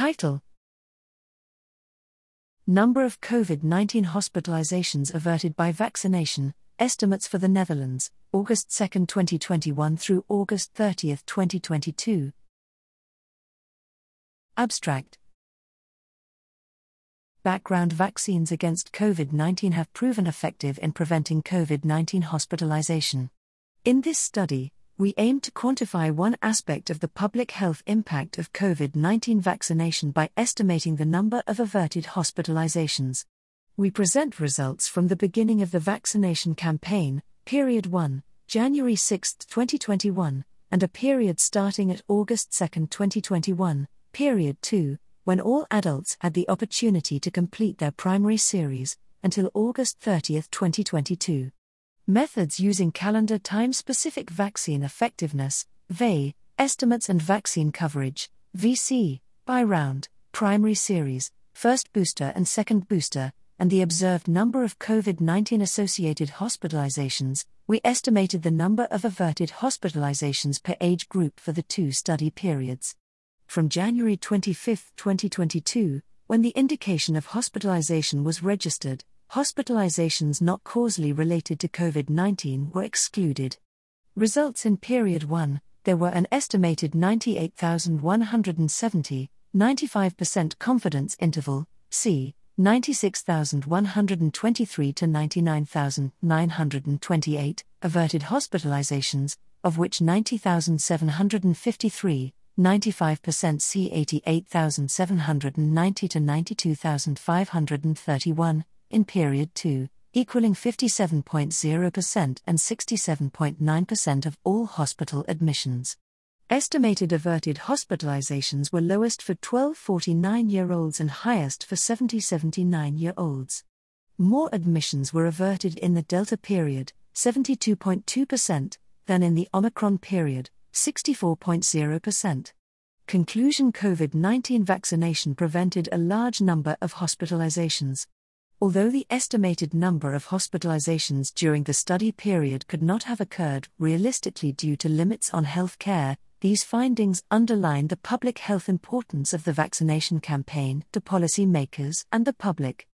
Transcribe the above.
Title Number of COVID 19 hospitalizations averted by vaccination, estimates for the Netherlands, August 2, 2021 through August 30, 2022. Abstract Background vaccines against COVID 19 have proven effective in preventing COVID 19 hospitalization. In this study, we aim to quantify one aspect of the public health impact of COVID 19 vaccination by estimating the number of averted hospitalizations. We present results from the beginning of the vaccination campaign, period 1, January 6, 2021, and a period starting at August 2, 2021, period 2, when all adults had the opportunity to complete their primary series, until August 30, 2022. Methods using calendar time specific vaccine effectiveness, VE, estimates and vaccine coverage, VC, by round, primary series, first booster and second booster, and the observed number of COVID 19 associated hospitalizations, we estimated the number of averted hospitalizations per age group for the two study periods. From January 25, 2022, when the indication of hospitalization was registered, hospitalizations not causally related to COVID 19 were excluded. Results in period 1 there were an estimated 98,170, 95% confidence interval, c. 96,123 to 99,928 averted hospitalizations, of which 90,753, 95% C 88,790 to 92,531, in period 2, equaling 57.0% and 67.9% of all hospital admissions. Estimated averted hospitalizations were lowest for 12 49 year olds and highest for 70 79 year olds. More admissions were averted in the Delta period, 72.2%, than in the Omicron period, 64.0%. Conclusion COVID 19 vaccination prevented a large number of hospitalizations. Although the estimated number of hospitalizations during the study period could not have occurred realistically due to limits on health care, these findings underline the public health importance of the vaccination campaign to policymakers and the public.